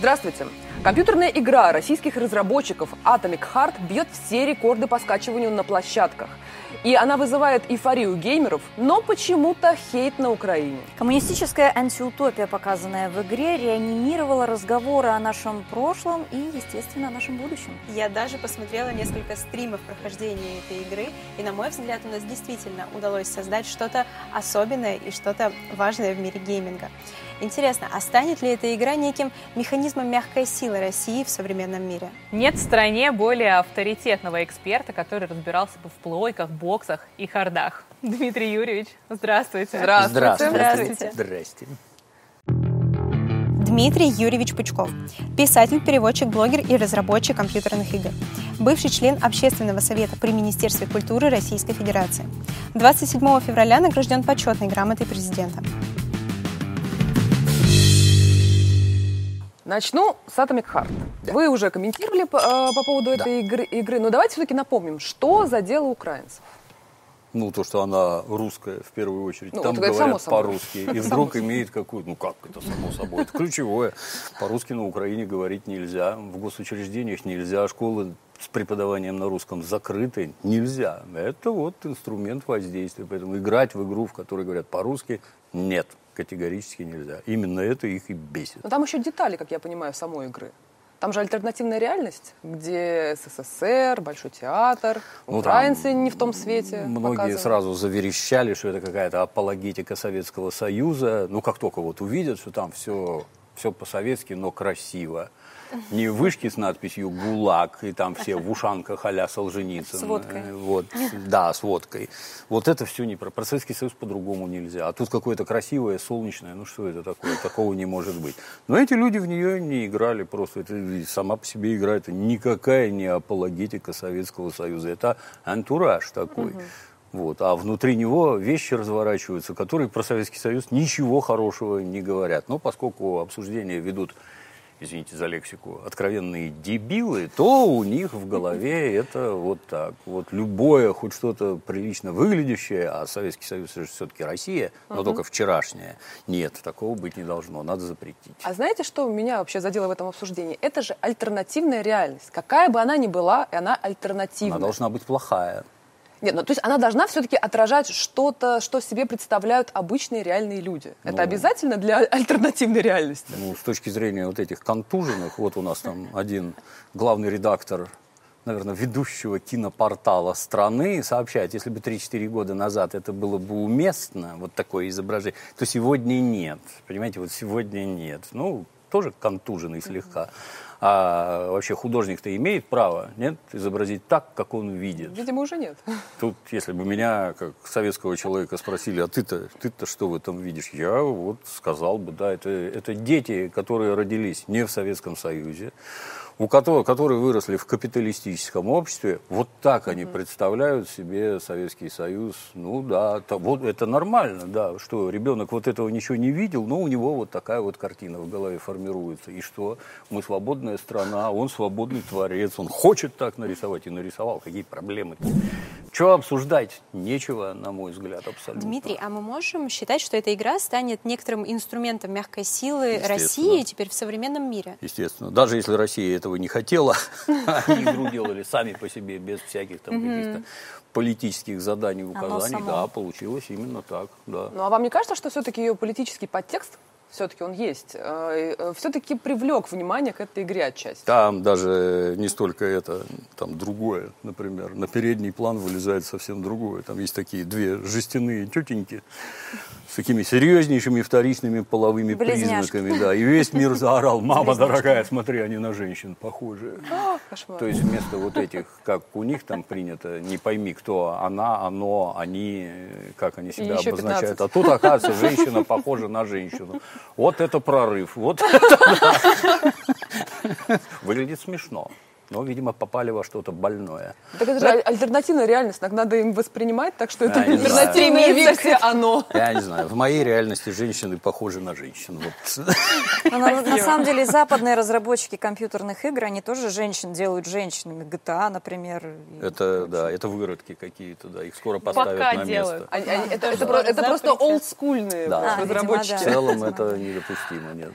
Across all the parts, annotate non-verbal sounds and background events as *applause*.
Здравствуйте. Компьютерная игра российских разработчиков Atomic Heart бьет все рекорды по скачиванию на площадках. И она вызывает эйфорию геймеров, но почему-то хейт на Украине. Коммунистическая антиутопия, показанная в игре, реанимировала разговоры о нашем прошлом и, естественно, о нашем будущем. Я даже посмотрела несколько стримов прохождения этой игры, и, на мой взгляд, у нас действительно удалось создать что-то особенное и что-то важное в мире гейминга. Интересно, а станет ли эта игра неким механизмом мягкой силы России в современном мире? Нет в стране более авторитетного эксперта, который разбирался бы в плойках, боксах и хардах. Дмитрий Юрьевич, здравствуйте. Здравствуйте. Здравствуйте. Здрасте. Дмитрий Юрьевич Пучков, писатель, переводчик, блогер и разработчик компьютерных игр. Бывший член Общественного совета при Министерстве культуры Российской Федерации. 27 февраля награжден почетной грамотой президента. Начну с Atomic Heart. Вы уже комментировали по, э, по поводу этой игры, игры, но давайте все-таки напомним, что за дело украинцев. Ну, то, что она русская, в первую очередь. Ну, Там само говорят по-русски. И вдруг имеет какую-то... Ну, как это само собой? Это ключевое. По-русски на Украине говорить нельзя. В госучреждениях нельзя. Школы с преподаванием на русском закрыты. Нельзя. Это вот инструмент воздействия. Поэтому играть в игру, в которой говорят по-русски, нет. Категорически нельзя. Именно это их и бесит. Но там еще детали, как я понимаю, самой игры. Там же альтернативная реальность, где СССР, Большой театр, Ну, украинцы не в том свете. Многие показывают. сразу заверещали, что это какая-то апологетика Советского Союза. Ну, как только вот увидят, что там все, все по-советски, но красиво. Не вышки с надписью «ГУЛАГ», и там все в ушанках а-ля Солженицын. С водкой. Э, Вот, *laughs* да, с водкой. Вот это все не про... Про Советский Союз по-другому нельзя. А тут какое-то красивое, солнечное, ну что это такое? Такого не может быть. Но эти люди в нее не играли просто. Это сама по себе игра, это никакая не апологетика Советского Союза. Это антураж такой. Вот. А внутри него вещи разворачиваются, которые про Советский Союз ничего хорошего не говорят. Но поскольку обсуждения ведут извините за лексику, откровенные дебилы, то у них в голове это вот так. Вот любое, хоть что-то прилично выглядящее, а Советский Союз же все-таки Россия, но только вчерашняя. Нет, такого быть не должно, надо запретить. А знаете, что меня вообще задело в этом обсуждении? Это же альтернативная реальность. Какая бы она ни была, и она альтернативная. Она должна быть плохая. Нет, ну то есть она должна все-таки отражать что-то, что себе представляют обычные реальные люди. Это Ну. обязательно для *laughs* альтернативной реальности. Ну, с точки зрения вот этих контуженных, вот у нас там один главный редактор, наверное, ведущего кинопортала страны сообщает, если бы 3-4 года назад это было бы уместно, вот такое изображение, то сегодня нет. Понимаете, вот сегодня нет. Ну, тоже контуженный слегка. А вообще художник-то имеет право, нет, изобразить так, как он видит. Видимо, уже нет. Тут, если бы меня, как советского человека, спросили, а ты-то, ты-то что в этом видишь? Я вот сказал бы, да, это, это дети, которые родились не в Советском Союзе, у которых, которые выросли в капиталистическом обществе, вот так они представляют себе Советский Союз. Ну да, то- вот это нормально, да, что ребенок вот этого ничего не видел, но у него вот такая вот картина в голове формируется. И что? Мы свободная страна, он свободный творец, он хочет так нарисовать и нарисовал. Какие проблемы? Что обсуждать? Нечего, на мой взгляд, абсолютно. Дмитрий, а мы можем считать, что эта игра станет некоторым инструментом мягкой силы. России теперь в современном мире? Естественно. Даже если Россия этого не хотела, *laughs* они игру делали сами по себе, без всяких там каких-то политических заданий, указаний. Да, получилось именно так, да. Ну а вам не кажется, что все-таки ее политический подтекст, все-таки он есть, все-таки привлек внимание к этой игре отчасти? Там даже не столько это, там другое, например. На передний план вылезает совсем другое. Там есть такие две жестяные тетеньки с такими серьезнейшими вторичными половыми Близняшки. признаками. Да. И весь мир заорал, мама Близняшки. дорогая, смотри, они на женщин похожи. А. То есть вместо вот этих, как у них там принято, не пойми кто, она, оно, они, э, как они себя обозначают. 15. А тут, оказывается, женщина похожа на женщину. Вот это прорыв, вот это да. Выглядит смешно. Но, видимо, попали во что-то больное. Так это же аль- альтернативная реальность, так надо им воспринимать, так что это альтернативная версия оно. Я не знаю, в моей реальности женщины похожи на женщин. Вот. Но на, на самом деле западные разработчики компьютерных игр, они тоже женщин делают женщинами. GTA, например. и Это, да, это выродки какие-то, да, их скоро поставят Пока на делают. место. Это, просто олдскульные Да. А, видимо, разработчики. В да. целом это недопустимо, нет.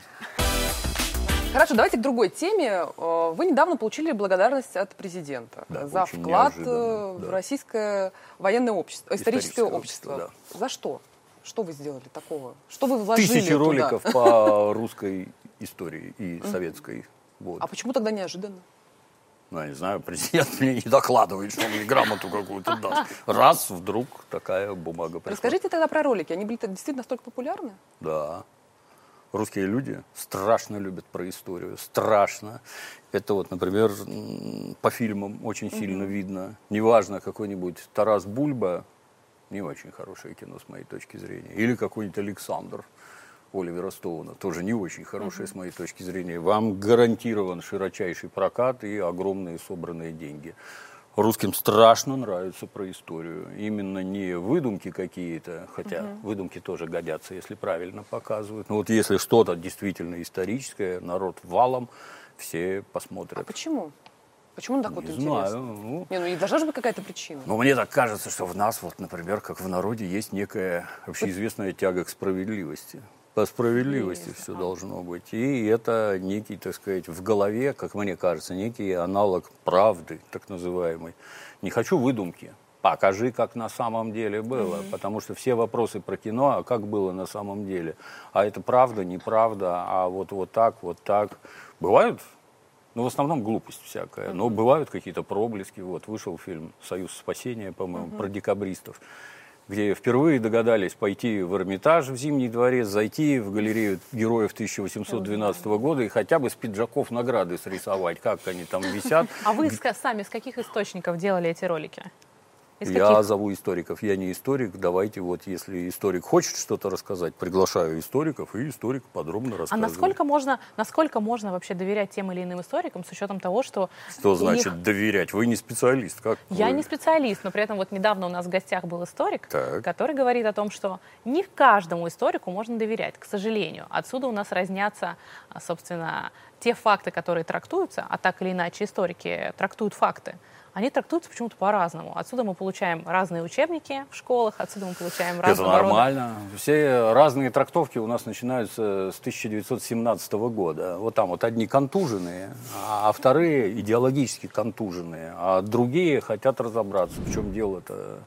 Хорошо, давайте к другой теме. Э, Вы недавно получили благодарность от президента Да, за вклад э, в да. российское военное общество, историческое, Историческое общество. общество, За что? Что вы сделали такого? Что вы вложили Тысячи туда? роликов *laughs* по русской истории и советской. Вот. А почему тогда неожиданно? Ну, я не знаю, *laughs* президент мне не докладывает, что он мне грамоту какую-то даст. Раз, вдруг такая бумага пришла. Расскажите тогда про ролики. Они были действительно настолько популярны? Да. Русские люди страшно любят про историю. Страшно. Это вот, например, по фильмам очень сильно видно. Неважно, какой-нибудь Тарас Бульба, не очень хорошее кино с моей точки зрения. Или какой-нибудь Александр Оливера Стоуна, тоже не очень хорошее с моей точки зрения. Вам гарантирован широчайший прокат и огромные собранные деньги. Русским страшно нравится про историю. Именно не выдумки какие-то, хотя выдумки тоже годятся, если правильно показывают. Но вот если что-то действительно историческое, народ валом, все посмотрят. А почему? Почему так вот Не интересно? знаю. ну, Не, ну и должна же быть какая-то причина. но мне так кажется, что в нас, вот, например, как в народе, есть некая общеизвестная тяга к справедливости. По справедливости все должно быть. И это некий, так сказать, в голове, как мне кажется, некий аналог правды, так называемой. Не хочу выдумки. Покажи, как на самом деле было. Потому что все вопросы про кино, а как было на самом деле. А это правда, неправда, а вот, вот так, вот так. Бывают ну, в основном глупость всякая. Но бывают какие-то проблески. Вот вышел фильм «Союз спасения», по-моему, про декабристов, где впервые догадались пойти в Эрмитаж в Зимний дворец, зайти в галерею героев 1812 года и хотя бы с пиджаков награды срисовать, как они там висят. А вы сами с каких источников делали эти ролики? Из Я каких? зову историков. Я не историк. Давайте вот, если историк хочет что-то рассказать, приглашаю историков, и историк подробно А рассказывает. насколько можно, насколько можно вообще доверять тем или иным историкам с учетом того, что Что их- значит доверять? Вы не специалист. Как Я вы? не специалист, но при этом вот недавно у нас в гостях был историк, Так. который говорит о том, что не каждому историку можно доверять, к сожалению. Отсюда у нас разнятся, а, собственно, те факты, которые трактуются, а так или иначе историки трактуют факты, они трактуются почему-то по-разному. Отсюда мы получаем разные учебники в школах, отсюда мы получаем Это разного рода- нормально. Все разные трактовки у нас начинаются с 1917 года. Вот там вот одни контуженные, а вторые идеологически контуженные, а другие хотят разобраться, в чем дело-то.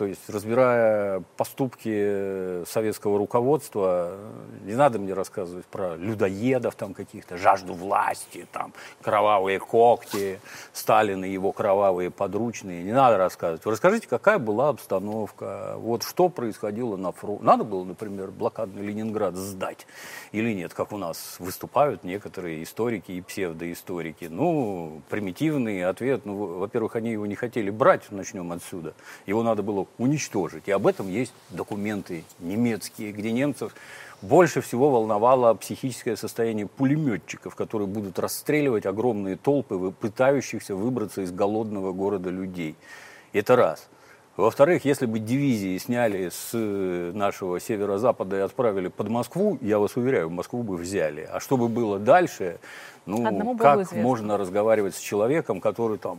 То есть, разбирая поступки советского руководства, не надо мне рассказывать про людоедов там каких-то, жажду власти, там, кровавые когти, Сталин и его кровавые подручные. Не надо рассказывать. Расскажите, какая была обстановка, вот что происходило на фронте. Надо было, например, блокадный Ленинград сдать или нет, как у нас выступают некоторые историки и псевдоисторики. Ну, примитивный ответ, ну, во-первых, они его не хотели брать, начнем отсюда. Его надо было уничтожить. И об этом есть документы немецкие, где немцев больше всего волновало психическое состояние пулеметчиков, которые будут расстреливать огромные толпы пытающихся выбраться из голодного города людей. Это раз. Во-вторых, если бы дивизии сняли с э, нашего северо-запада и отправили под Москву, я вас уверяю, Москву бы взяли. А что бы было дальше, ну, Одному как известно. можно разговаривать с человеком, который там,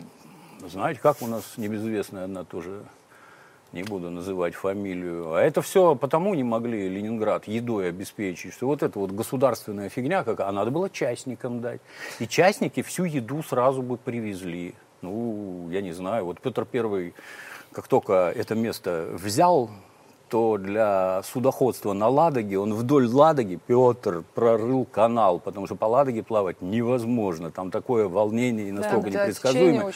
знаете, как у нас небезызвестная одна тоже не буду называть фамилию. А это все потому не могли Ленинград едой обеспечить, что вот эта вот государственная фигня, как, а надо было частникам дать. И частники всю еду сразу бы привезли. Ну, я не знаю, вот Петр Первый, как только это место взял, то для судоходства на Ладоге, он вдоль Ладоги, Петр, прорыл канал, потому что по Ладоге плавать невозможно. Там такое волнение и настолько да, непредсказуемое.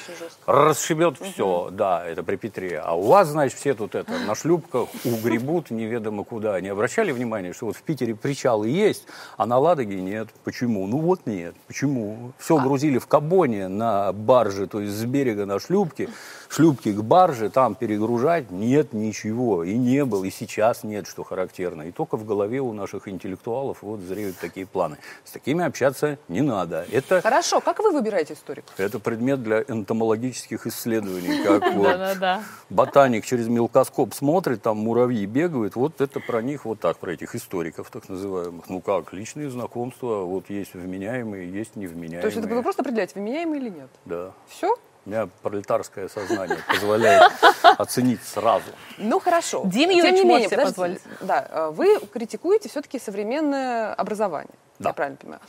Расшибет все, да, это при Петре. А у вас, значит, все тут это на шлюпках угребут неведомо куда. Не обращали внимания, что вот в Питере причалы есть, а на Ладоге нет. Почему? Ну вот нет. Почему? Все грузили в Кабоне на барже, то есть с берега на шлюпки, шлюпки к барже, там перегружать. Нет ничего. И не было, и сейчас нет, что характерно. И только в голове у наших интеллектуалов вот зреют такие планы. С такими общаться не надо. Это Хорошо, как вы выбираете историков? это предмет для энтомологических исследований, *laughs* как вот ботаник через мелкоскоп смотрит, там муравьи бегают, вот это про них вот так, про этих историков так называемых. Ну как, личные знакомства, вот есть вменяемые, есть невменяемые. То есть это вы просто определяете, вменяемый или нет? Да. Все? У меня пролетарское сознание позволяет *laughs* оценить сразу. Ну хорошо. Дим Тем Юрьевич не может менее, себе подождите. Да, э, вы критикуете все-таки современное образование. Да. Я правильно понимаю?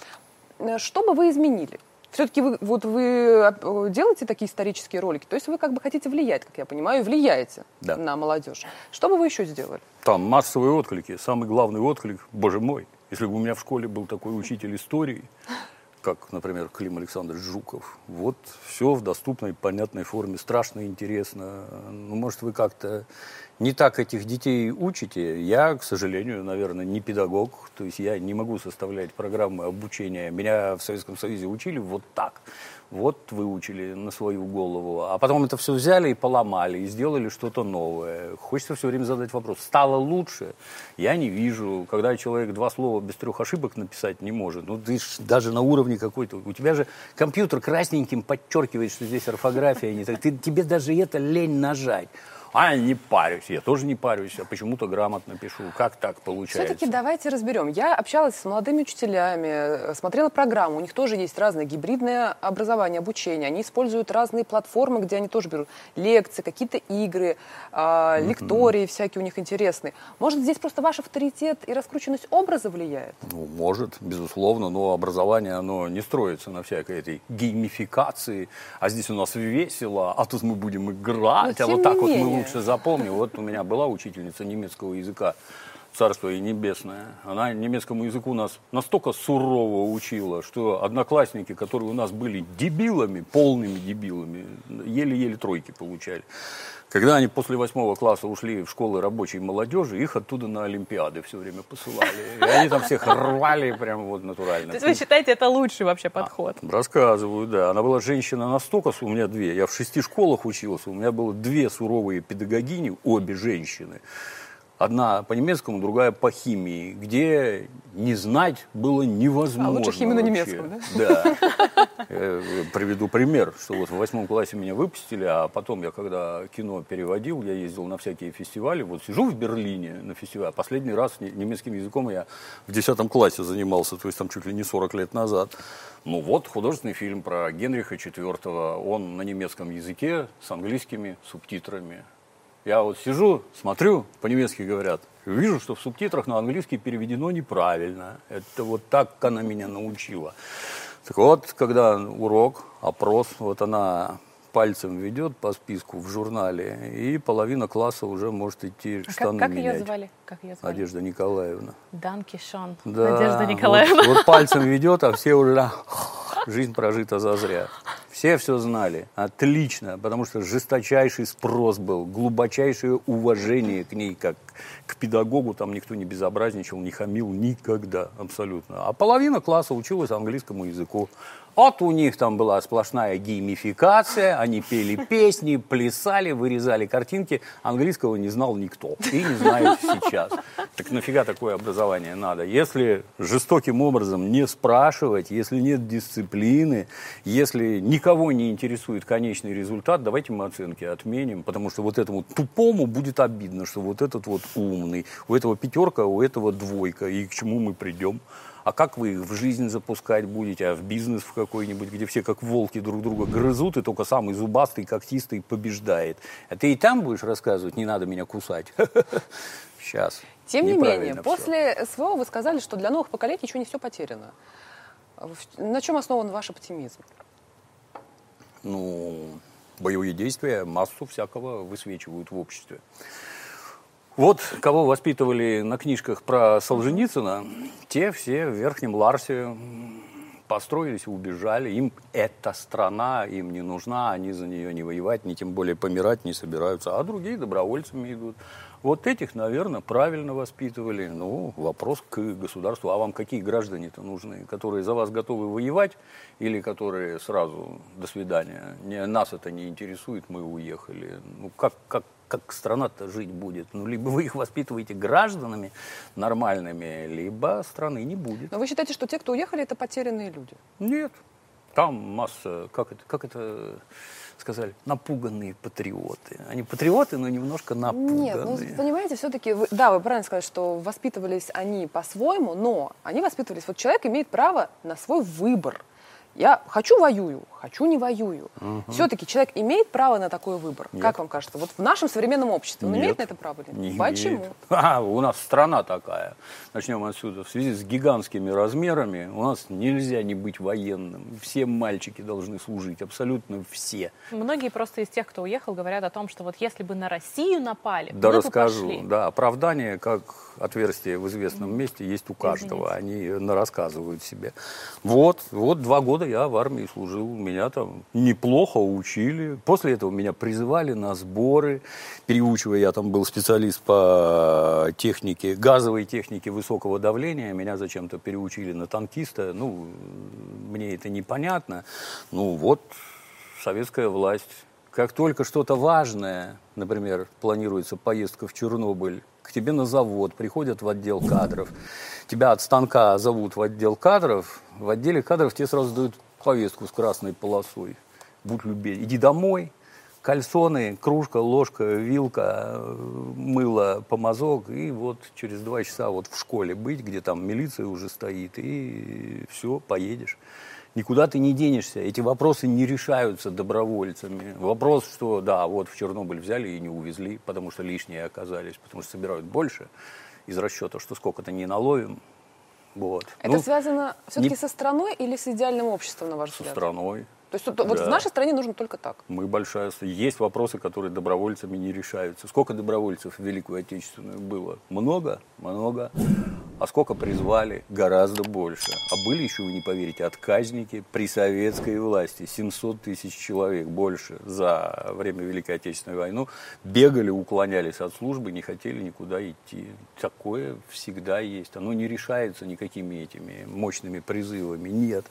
э, что бы вы изменили? Все-таки вы, вот вы э, делаете такие исторические ролики, то есть вы как бы хотите влиять, как я понимаю, и влияете Да. на молодежь. Что бы вы еще сделали? Там массовые отклики. Самый главный отклик, боже мой, если бы у меня в школе был такой учитель истории, как, например, Клим Александрович Жуков, вот все в доступной, понятной форме, страшно интересно. Ну, может, вы как-то не так этих детей учите. Я, к сожалению, наверное, не педагог, то есть я не могу составлять программы обучения. Меня в Советском Союзе учили вот так. Вот выучили на свою голову, а потом это все взяли и поломали, и сделали что-то новое. Хочется все время задать вопрос, стало лучше? Я не вижу. Когда человек два слова без трех ошибок написать не может, ну ты ж даже на уровне какой-то, у тебя же компьютер красненьким подчеркивает, что здесь орфография не так, ты, тебе даже это лень нажать. А, не парюсь. Я тоже не парюсь, а почему-то грамотно пишу. Как так получается? Все-таки давайте разберем. Я общалась с молодыми учителями, смотрела программу. У них тоже есть разное гибридное образование, обучение. Они используют разные платформы, где они тоже берут лекции, какие-то игры, э, лектории всякие у них интересные. Может, здесь просто ваш авторитет и раскрученность образа влияет? Ну, может, безусловно, но образование, оно не строится на всякой этой геймификации, а здесь у нас весело, а тут мы будем играть, Но а вот так не вот мы менее. Лучше запомним. Вот у меня была учительница немецкого языка, царство и небесное. Она немецкому языку нас настолько сурово учила, что одноклассники, которые у нас были дебилами, полными дебилами, еле-еле тройки получали. Когда они после восьмого класса ушли в школы рабочей молодежи, их оттуда на Олимпиады все время посылали. И они там всех рвали прямо вот натурально. То есть вы считаете, это лучший вообще подход? Рассказываю, да. Она была женщина настолько, у меня две. Я в шести школах учился, у меня было две суровые педагогини, обе женщины. Одна по немецкому, другая по химии, где не знать было невозможно. А лучше химию на немецком, да? Э, Приведу пример, что вот в восьмом классе меня выпустили, а потом я, когда кино переводил, я ездил на всякие фестивали, вот сижу в Берлине на фестивале, последний раз не- немецким языком я в десятом классе занимался, то есть там чуть ли не 40 лет назад. Ну вот, художественный фильм про Генриха IV, он на немецком языке с английскими субтитрами. Я вот сижу, смотрю, по-немецки говорят, вижу, что в субтитрах на английский переведено неправильно. Это вот так она меня научила. Так вот, когда урок, опрос, вот она пальцем ведет по списку в журнале, и половина класса уже может идти А как, штаны как менять. ее звали? Как ее звали? Надежда Николаевна. Данки Шон. Да, Надежда вот- Николаевна. Вот, *laughs* пальцем ведет, а все уже жизнь прожита зазря. Все все знали. Отлично, потому что жесточайший спрос был, глубочайшее уважение к ней, как к педагогу. Там никто не безобразничал, не хамил никогда, абсолютно. А половина класса училась английскому языку. Вот у них там была сплошная геймификация, они пели песни, плясали, вырезали картинки. Английского не знал никто и не знает сейчас. Так нафига такое образование надо? Если жестоким образом не спрашивать, если нет дисциплины, если никого не интересует конечный результат, давайте мы оценки отменим, потому что вот этому тупому будет обидно, что вот этот вот умный, у этого пятерка, у этого двойка, и к чему мы придем? А как вы их в жизнь запускать будете, а в бизнес в какой-нибудь, где все как волки друг друга грызут, и только самый зубастый, когтистый побеждает? А ты и там будешь рассказывать, не надо меня кусать? *laughs* Сейчас. Тем не менее, всё. после СВО вы сказали, что для новых поколений еще не все потеряно. На чем основан ваш оптимизм? ну, боевые действия массу всякого высвечивают в обществе. Вот кого воспитывали на книжках про Солженицына, те все в Верхнем Ларсе построились убежали. Им эта страна им не нужна, они за нее не воевать, ни тем более помирать не собираются, а другие добровольцами идут. Вот этих, наверное, правильно воспитывали. Ну, вопрос к государству. А вам какие граждане-то нужны? Которые за вас готовы воевать или которые сразу «до свидания»? Не, нас это не интересует, мы уехали. Ну, как, как, как страна-то жить будет? Ну, либо вы их воспитываете гражданами нормальными, либо страны не будет. Но вы считаете, что те, кто уехали, это потерянные люди? Нет. Там масса, как это, как это сказали, напуганные патриоты. Они патриоты, но немножко напуганные. Нет, ну, понимаете, все-таки, вы, да, вы правильно сказали, что воспитывались они по-своему, но они воспитывались, вот человек имеет право на свой выбор. Я хочу воюю, хочу, не воюю. Все-таки человек имеет право на такой выбор? Нет. Как вам кажется? Вот в нашем современном обществе он Нет, имеет на это право? или Не нет? Почему? имеет. *laughs* А, у нас страна такая. Начнем отсюда. В связи с гигантскими размерами у нас нельзя не быть военным. Все мальчики должны служить, абсолютно все. Многие просто из тех, кто уехал, говорят о том, что вот если бы на Россию напали, Да, мы бы расскажу. пошли. Да, оправдание, как отверстие в известном месте, есть у каждого. Они нарассказывают себе. Вот, вот два года я в армии служил. Меня там неплохо учили. После этого меня призывали на сборы. Переучивая, я там был специалист по технике, газовой технике высокого давления. Меня зачем-то переучили на танкиста. Ну, мне это непонятно. Ну, вот советская власть. Как только что-то важное, например, планируется поездка в Чернобыль, к тебе на завод приходят в отдел кадров, тебя от станка зовут в отдел кадров, в отделе кадров тебе сразу дают повестку с красной полосой. Будь любезен, иди домой, кальсоны, кружка, ложка, вилка, э, мыло, помазок, и вот через два часа вот в школе быть, где там милиция уже стоит, и все, поедешь. Никуда ты не денешься. Эти вопросы не решаются добровольцами. Вопрос, что да, вот в Чернобыль взяли и не увезли, потому что лишние оказались, потому что собирают больше из расчета, что сколько-то не наловим. Вот. Это Ну, связано все-таки не- со страной или с идеальным обществом, на ваш со взгляд? страной. То есть вот, вот в Да. нашей стране нужно только так. Мы большая... Есть вопросы, которые добровольцами не решаются. Сколько добровольцев в Великую Отечественную было? Много? Много. А сколько призвали? Гораздо больше. А были еще, вы не поверите, отказники при советской власти. 700 тысяч человек больше за время Великой Отечественной войны. Бегали, уклонялись от службы, не хотели никуда идти. Такое всегда есть. Оно не решается никакими этими мощными призывами. Нет.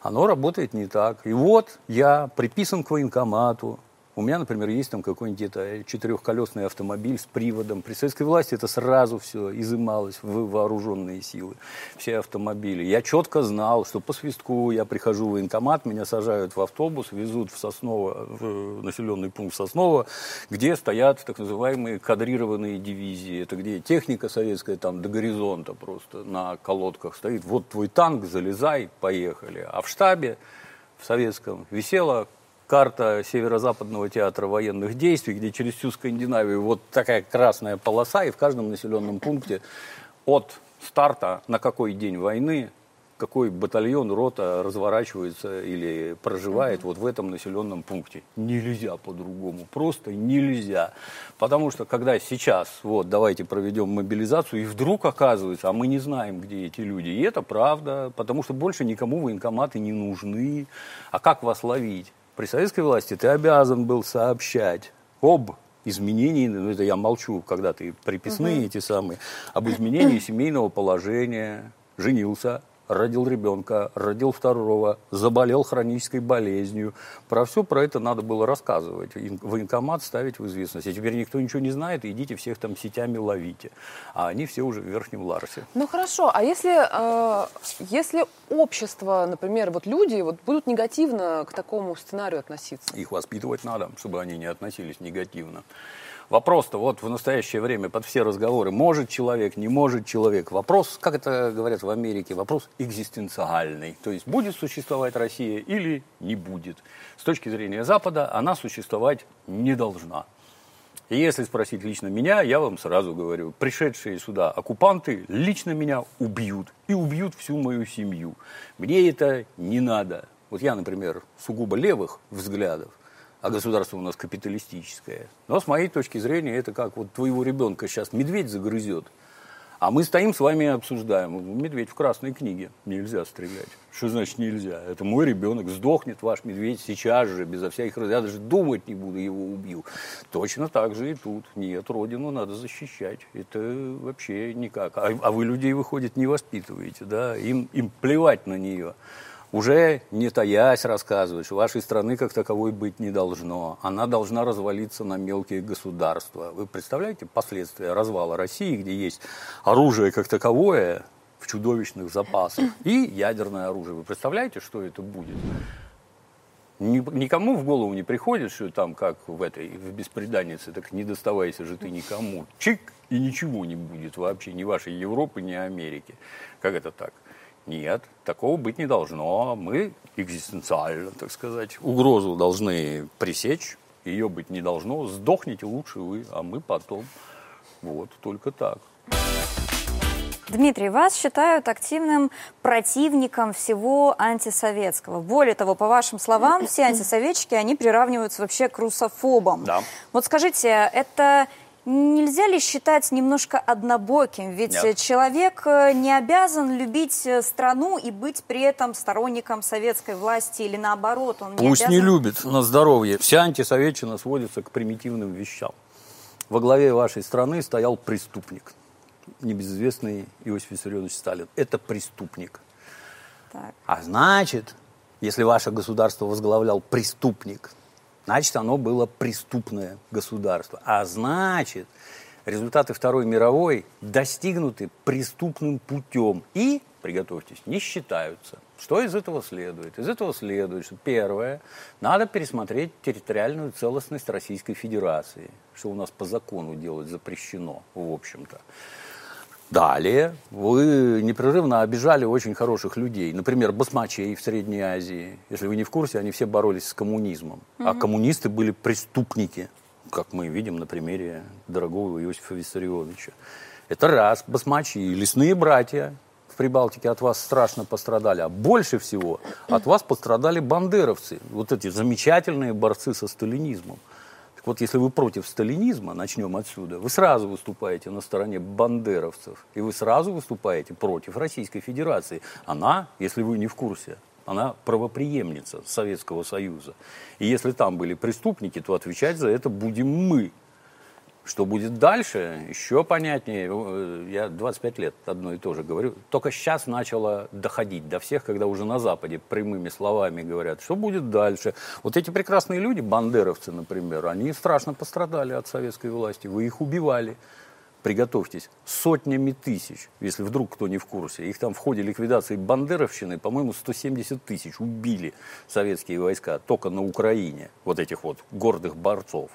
Оно работает не так. И вот я приписан к военкомату. У меня, например, есть там какой-нибудь где-то четырехколесный автомобиль с приводом. При советской власти это сразу все изымалось в вооруженные силы, все автомобили. Я четко знал, что по свистку я прихожу в военкомат, меня сажают в автобус, везут в Сосново, в населенный пункт Сосново, где стоят так называемые кадрированные дивизии. Это где техника советская там до горизонта просто на колодках стоит. Вот твой танк, залезай, поехали. А в штабе в советском висела карта Северо-Западного театра военных действий, где через всю Скандинавию вот такая красная полоса, и в каждом населенном пункте от старта на какой день войны какой батальон, рота разворачивается или проживает вот в этом населенном пункте. Нельзя по-другому, просто нельзя. Потому что когда сейчас, вот, давайте проведем мобилизацию, и вдруг оказывается, а мы не знаем, где эти люди. И это правда, потому что больше никому военкоматы не нужны. А как вас ловить? При советской власти ты обязан был сообщать об изменении, ну это я молчу, когда ты приписные эти самые, об изменении семейного положения, женился, родил ребенка, родил второго, заболел хронической болезнью. Про все про это надо было рассказывать. Военкомат ставить в известность. А теперь никто ничего не знает, идите всех там сетями ловите. А они все уже в Верхнем Ларсе. Ну хорошо, а если, э, если общество, например, вот люди вот будут негативно к такому сценарию относиться? Их воспитывать надо, чтобы они не относились негативно. Вопрос-то вот в настоящее время под все разговоры, может человек, не может человек. Вопрос, как это говорят в Америке, вопрос экзистенциальный. То есть будет существовать Россия или не будет. С точки зрения Запада она существовать не должна. И если спросить лично меня, я вам сразу говорю, пришедшие сюда оккупанты лично меня убьют. И убьют всю мою семью. Мне это не надо. Вот я, например, сугубо левых взглядов, а государство у нас капиталистическое. Но с моей точки зрения, это как вот твоего ребенка сейчас медведь загрызет, а мы стоим с вами и обсуждаем. Медведь в красной книге. Нельзя стрелять. Что значит нельзя? Это мой ребенок. Сдохнет ваш медведь сейчас же, безо всяких. Я даже думать не буду, его убью. Точно так же и тут. Нет, родину надо защищать. Это вообще никак. А, а вы людей, выходит, не воспитываете, да? Им, им плевать на нее уже не таясь рассказывать, что вашей страны как таковой быть не должно. Она должна развалиться на мелкие государства. Вы представляете последствия развала России, где есть оружие как таковое в чудовищных запасах и ядерное оружие. Вы представляете, что это будет? Ни- Никому в голову не приходит, что там, как в этой, в беспреданнице, так не доставайся же ты никому. Чик, и ничего не будет вообще, ни вашей Европы, ни Америки. Как это так? Нет, такого быть не должно. Мы экзистенциально, так сказать, угрозу должны пресечь, ее быть не должно. Сдохните лучше вы, а мы потом. Вот, только так. Дмитрий, вас считают активным противником всего антисоветского. Более того, по вашим словам, все антисоветчики, они приравниваются вообще к русофобам. Да. Вот скажите, это нельзя ли считать немножко однобоким? Ведь Нет. человек э, не обязан любить э, страну и быть при этом сторонником советской власти или наоборот. Он Пусть обязан... не любит на здоровье. Вся антисоветчина сводится к примитивным вещам. Во главе вашей страны стоял преступник, небезызвестный Иосиф Виссарионович Сталин. Это преступник. Так. А значит, если ваше государство возглавлял преступник, значит, оно было преступное государство. А значит, результаты Второй мировой достигнуты преступным путем и, приготовьтесь, не считаются. Что из этого следует? Из этого следует, что первое, надо пересмотреть территориальную целостность Российской Федерации, что у нас по закону делать запрещено, в общем-то. Далее вы непрерывно обижали очень хороших людей. Например, басмачей в Средней Азии. Если вы не в курсе, они все боролись с коммунизмом. А коммунисты были преступники, как мы видим на примере дорогого Иосифа Виссарионовича. Это раз. Басмачи и лесные братья в Прибалтике от вас страшно пострадали. А больше всего от вас пострадали бандеровцы. Вот эти замечательные борцы со сталинизмом. Вот, если вы против сталинизма, начнем отсюда, вы сразу выступаете на стороне бандеровцев, и вы сразу выступаете против Российской Федерации. Она, если вы не в курсе, она правоприемница Советского Союза. И если там были преступники, то отвечать за это будем мы. Что будет дальше, еще понятнее. Э, Я 25 лет одно и то же говорю. Только сейчас начало доходить до всех, когда уже на Западе прямыми словами говорят, что будет дальше. Вот эти прекрасные люди, бандеровцы, например, они страшно пострадали от советской власти. Вы их убивали. Приготовьтесь, сотнями тысяч, если вдруг кто не в курсе. Их там в ходе ликвидации бандеровщины, по-моему, 170 тысяч убили советские войска только на Украине, вот этих вот гордых борцов.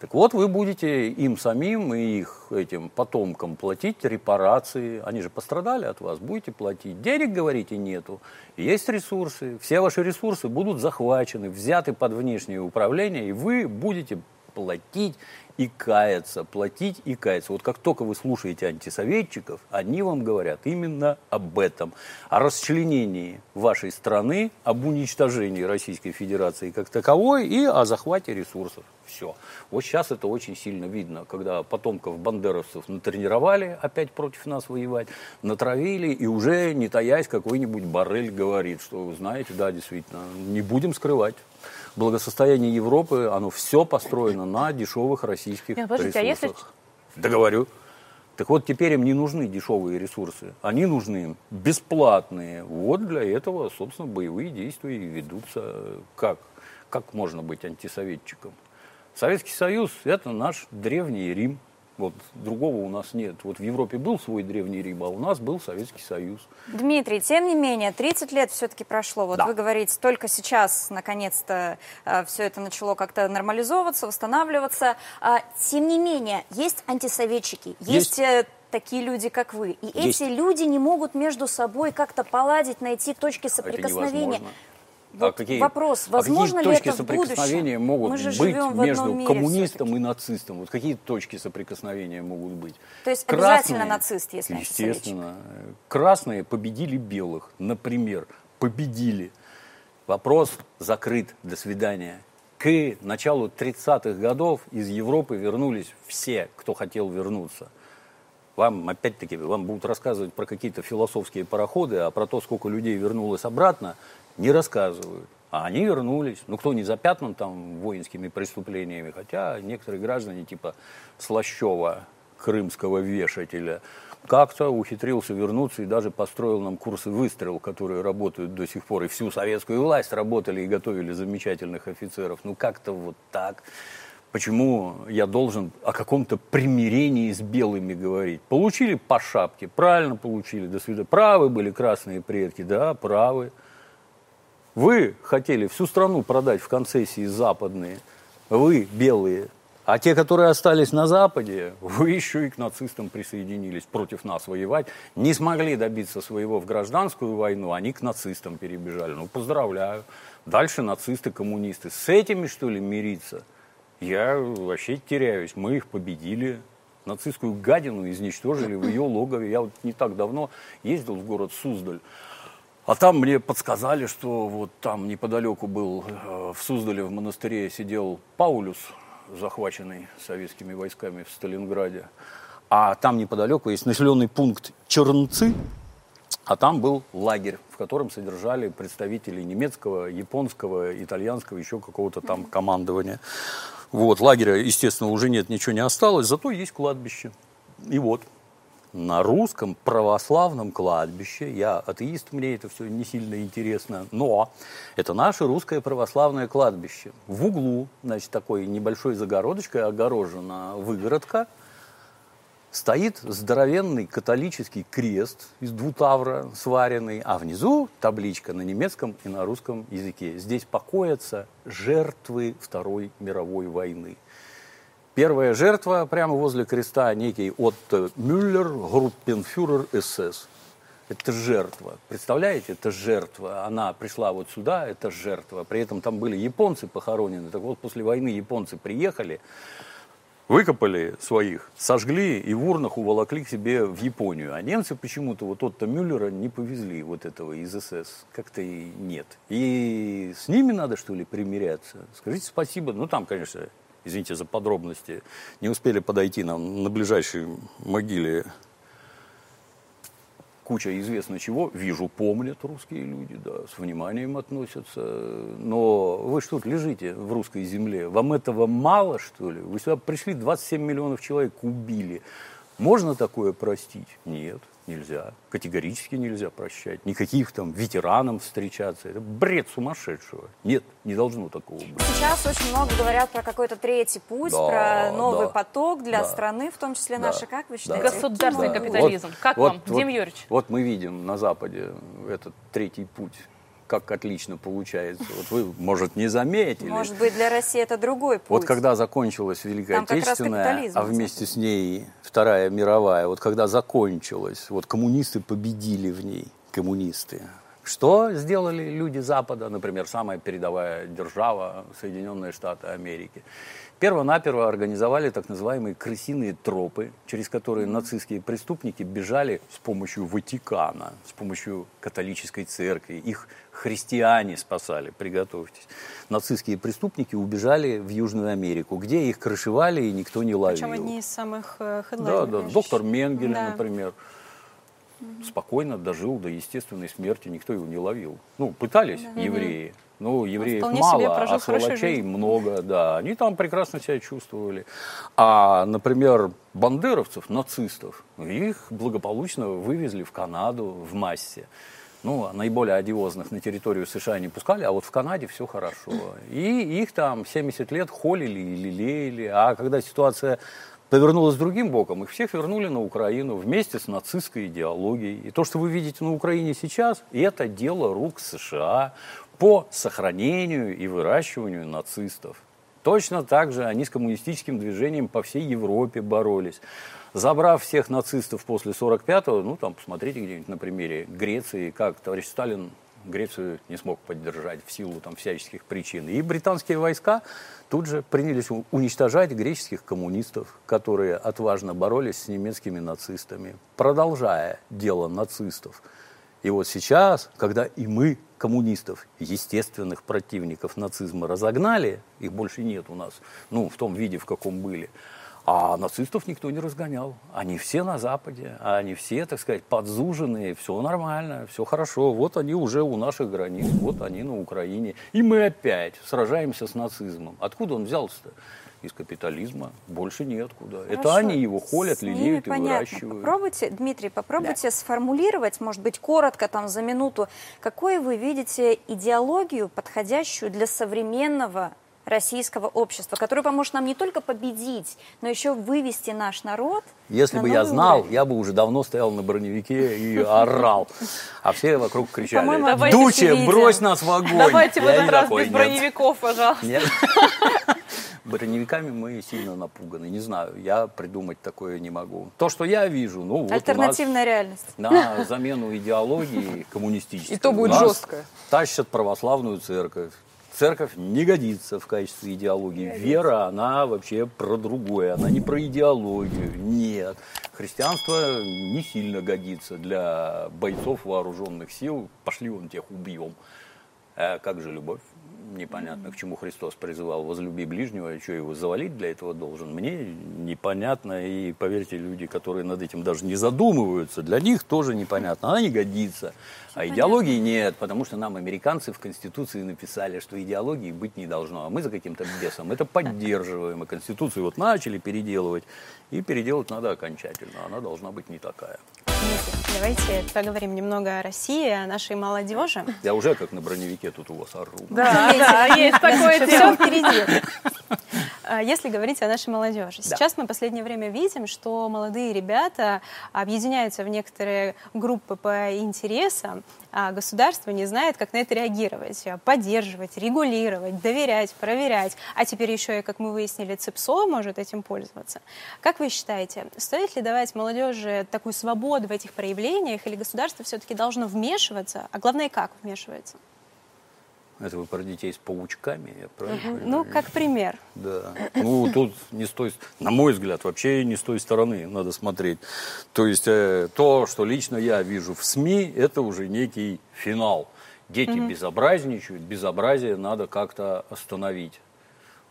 Так вот, вы будете им самим и их этим потомкам платить репарации. Они же пострадали от вас, будете платить. Денег, говорите, нету. Есть ресурсы. Все ваши ресурсы будут захвачены, взяты под внешнее управление, и вы будете платить и каяться, платить и каяться. Вот как только вы слушаете антисоветчиков, они вам говорят именно об этом. О расчленении вашей страны, об уничтожении Российской Федерации как таковой и о захвате ресурсов. Все. Вот сейчас это очень сильно видно, когда потомков бандеровцев натренировали опять против нас воевать, натравили, и уже, не таясь, какой-нибудь Барель говорит, что, знаете, да, действительно, не будем скрывать благосостояние Европы, оно все построено на дешевых российских Нет, подождите, а если- ресурсах. Да говорю. Так вот, теперь им не нужны дешевые ресурсы. Они нужны им бесплатные. Вот для этого, собственно, боевые действия и ведутся. Как? Как можно быть антисоветчиком? Советский Союз – это наш древний Рим. Вот другого у нас нет. Вот в Европе был свой древний Рим, а у нас был Советский Союз. Дмитрий, тем не менее, 30 лет все-таки прошло. Вот Да. вы говорите, только сейчас, наконец-то, все это начало как-то нормализовываться, восстанавливаться. А, тем не менее, есть антисоветчики, есть, Есть. э, такие люди, как вы. И Есть. эти люди не могут между собой как-то поладить, найти точки Это соприкосновения. невозможно. Вот вопрос, а возможно какие ли точки это в будущем? соприкосновения могут быть между коммунистом и нацистом? Вот какие точки соприкосновения могут быть? То есть Красные- обязательно нацист, если? Естественно. Красные победили белых, например. Победили. Вопрос закрыт. До свидания. К началу 30-х годов из Европы вернулись все, кто хотел вернуться. Вам, опять-таки, вам будут рассказывать про какие-то философские пароходы, а про то, сколько людей вернулось обратно, не рассказывают. А они вернулись. Ну, кто не запятнан там воинскими преступлениями, хотя некоторые граждане типа Слащева, крымского вешателя, как-то ухитрился вернуться и даже построил нам курсы выстрел, которые работают до сих пор. И всю советскую власть работали и готовили замечательных офицеров. Ну, как-то вот так. Почему я должен о каком-то примирении с белыми говорить? Получили по шапке, правильно получили, до свидания. Правы были красные предки, да, правы. Вы хотели всю страну продать в концессии западные, вы белые, А те, которые остались на Западе, вы еще и к нацистам присоединились против нас воевать. Не смогли добиться своего в гражданскую войну, они к нацистам перебежали. Ну, поздравляю. Дальше нацисты, коммунисты. С этими, что ли, мириться? Я вообще теряюсь. Мы их победили. Нацистскую гадину изничтожили в ее логове. Я вот не так давно ездил в город Суздаль. А там мне подсказали, что вот там неподалеку был, э, в Суздале, в монастыре сидел Паулюс, захваченный советскими войсками в Сталинграде. А там неподалеку есть населенный пункт Чернцы, а там был лагерь, в котором содержали представителей немецкого, японского, итальянского, еще какого-то там командования. Вот, лагеря, естественно, уже нет, ничего не осталось, зато есть кладбище. И вот, на русском православном кладбище. Я атеист, мне это все не сильно интересно, но это наше русское православное кладбище. В углу, значит, такой небольшой загородочкой огорожена выгородка, стоит здоровенный католический крест из двутавра сваренный, а внизу табличка на немецком и на русском языке. Здесь покоятся жертвы Второй мировой войны. Первая жертва прямо возле креста некий Отто Мюллер, группенфюрер СС. Это жертва. Представляете, это жертва. Она пришла вот сюда, это жертва. При этом там были японцы похоронены. Так вот, после войны японцы приехали, выкопали своих, сожгли и в урнах уволокли к себе в Японию. А немцы почему-то вот Отто Мюллера не повезли вот этого из СС. Как-то и нет. И с ними надо, что ли, примиряться? Скажите спасибо. Ну, там, конечно, извините за подробности, не успели подойти нам на ближайшей могиле куча известно чего, вижу, помнят русские люди, да, с вниманием относятся. Но вы что тут лежите в русской земле? Вам этого мало, что ли? Вы сюда пришли, 27 миллионов человек убили. Можно такое простить? Нет нельзя, категорически нельзя прощать, никаких там ветеранам встречаться. Это бред сумасшедшего. Нет, не должно такого быть. Сейчас очень много говорят про какой-то третий путь, да, про новый да, поток для да, страны, в том числе да, нашей. Как вы считаете? Государственный да. капитализм. Вот, как вот, вам, вот, Дим Юрьевич? Вот мы видим на Западе этот третий путь как отлично получается. Вот вы, может, не заметили. Может быть, для России это другой путь. Вот когда закончилась Великая Там Отечественная, а вместе с ней Вторая мировая, вот когда закончилась, вот коммунисты победили в ней, коммунисты. Что сделали люди Запада, например, самая передовая держава Соединенные Штаты Америки? Первонаперво организовали так называемые крысиные тропы, через которые нацистские преступники бежали с помощью Ватикана, с помощью католической церкви. Их христиане спасали, приготовьтесь. Нацистские преступники убежали в Южную Америку, где их крышевали и никто не ловил. Причем одни из самых э, Да, да, доктор Менгеле, да. например спокойно дожил до естественной смерти, никто его не ловил. Ну, пытались да. евреи, ну, евреев мало, а сволочей много, да. Они там прекрасно себя чувствовали. А, например, бандеровцев, нацистов, их благополучно вывезли в Канаду в массе. Ну, наиболее одиозных на территорию США не пускали, а вот в Канаде все хорошо. И их там 70 лет холили и лелеяли. А когда ситуация повернулась другим боком, их всех вернули на Украину вместе с нацистской идеологией. И то, что вы видите на Украине сейчас, это дело рук США по сохранению и выращиванию нацистов. Точно так же они с коммунистическим движением по всей Европе боролись. Забрав всех нацистов после 45-го, ну там посмотрите где-нибудь на примере Греции, как товарищ Сталин Грецию не смог поддержать в силу там всяческих причин. И британские войска тут же принялись уничтожать греческих коммунистов, которые отважно боролись с немецкими нацистами, продолжая дело нацистов. И вот сейчас, когда и мы, коммунистов, естественных противников нацизма, разогнали, их больше нет у нас, ну, в том виде, в каком были, а нацистов никто не разгонял. Они все на Западе, они все, так сказать, подзуженные, все нормально, все хорошо. Вот они уже у наших границ, вот они на Украине. И мы опять сражаемся с нацизмом. Откуда он взялся-то? из капитализма больше неоткуда. Хорошо. Это они его холят, лелеют и понятно. выращивают. Попробуйте, Дмитрий, попробуйте да. сформулировать, может быть, коротко, там, за минуту, какой вы видите идеологию, подходящую для современного российского общества, которое поможет нам не только победить, но еще вывести наш народ. Если бы я знал, уровень. я бы уже давно стоял на броневике и орал. А все вокруг кричали, Дуче, брось нас в огонь. Давайте в этот раз без броневиков, пожалуйста. *laughs* Броневиками мы сильно напуганы. Не знаю, я придумать такое не могу. То, что я вижу, ну вот Альтернативная у нас реальность. на замену идеологии *laughs* коммунистической И то будет жестко. Тащат православную церковь. Церковь не годится в качестве идеологии. Вера, она вообще про другое. Она не про идеологию. Нет. Христианство не сильно годится для бойцов вооруженных сил. Пошли вон тех убьем. А как же любовь? Непонятно, к чему Христос призывал возлюби ближнего, и что его завалить для этого должен. Мне непонятно, и поверьте, люди, которые над этим даже не задумываются, для них тоже непонятно. Она не годится. А идеологии нет, потому что нам американцы в Конституции написали, что идеологии быть не должно. А мы за каким-то бесом это поддерживаем. И Конституцию вот начали переделывать. И переделать надо окончательно. Она должна быть не такая. Давайте поговорим немного о России, о нашей молодежи. Я уже как на броневике тут у вас ору. Да, да, есть такое Все впереди. А, Если говорить о нашей молодежи, сейчас мы в последнее время видим, что молодые ребята объединяются в некоторые группы по интересам, а государство не знает, как на это реагировать, поддерживать, регулировать, доверять, проверять. А теперь еще и, как мы выяснили, ЦИПСО может этим пользоваться. Как вы считаете, стоит ли давать молодежи такую свободу в этих проявлениях, или государство все-таки должно вмешиваться, а главное, как вмешивается? Это вы про детей с паучками, я правильно понимаю? Ну, как пример. Да. Ну, тут не с той, на мой взгляд, вообще не с той стороны надо смотреть. То есть э, то, что лично я вижу в СМИ, это уже некий финал. Дети безобразничают, безобразие надо как-то остановить.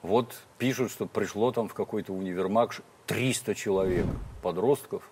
Вот пишут, что пришло там в какой-то универмаг ш- 300 человек, подростков,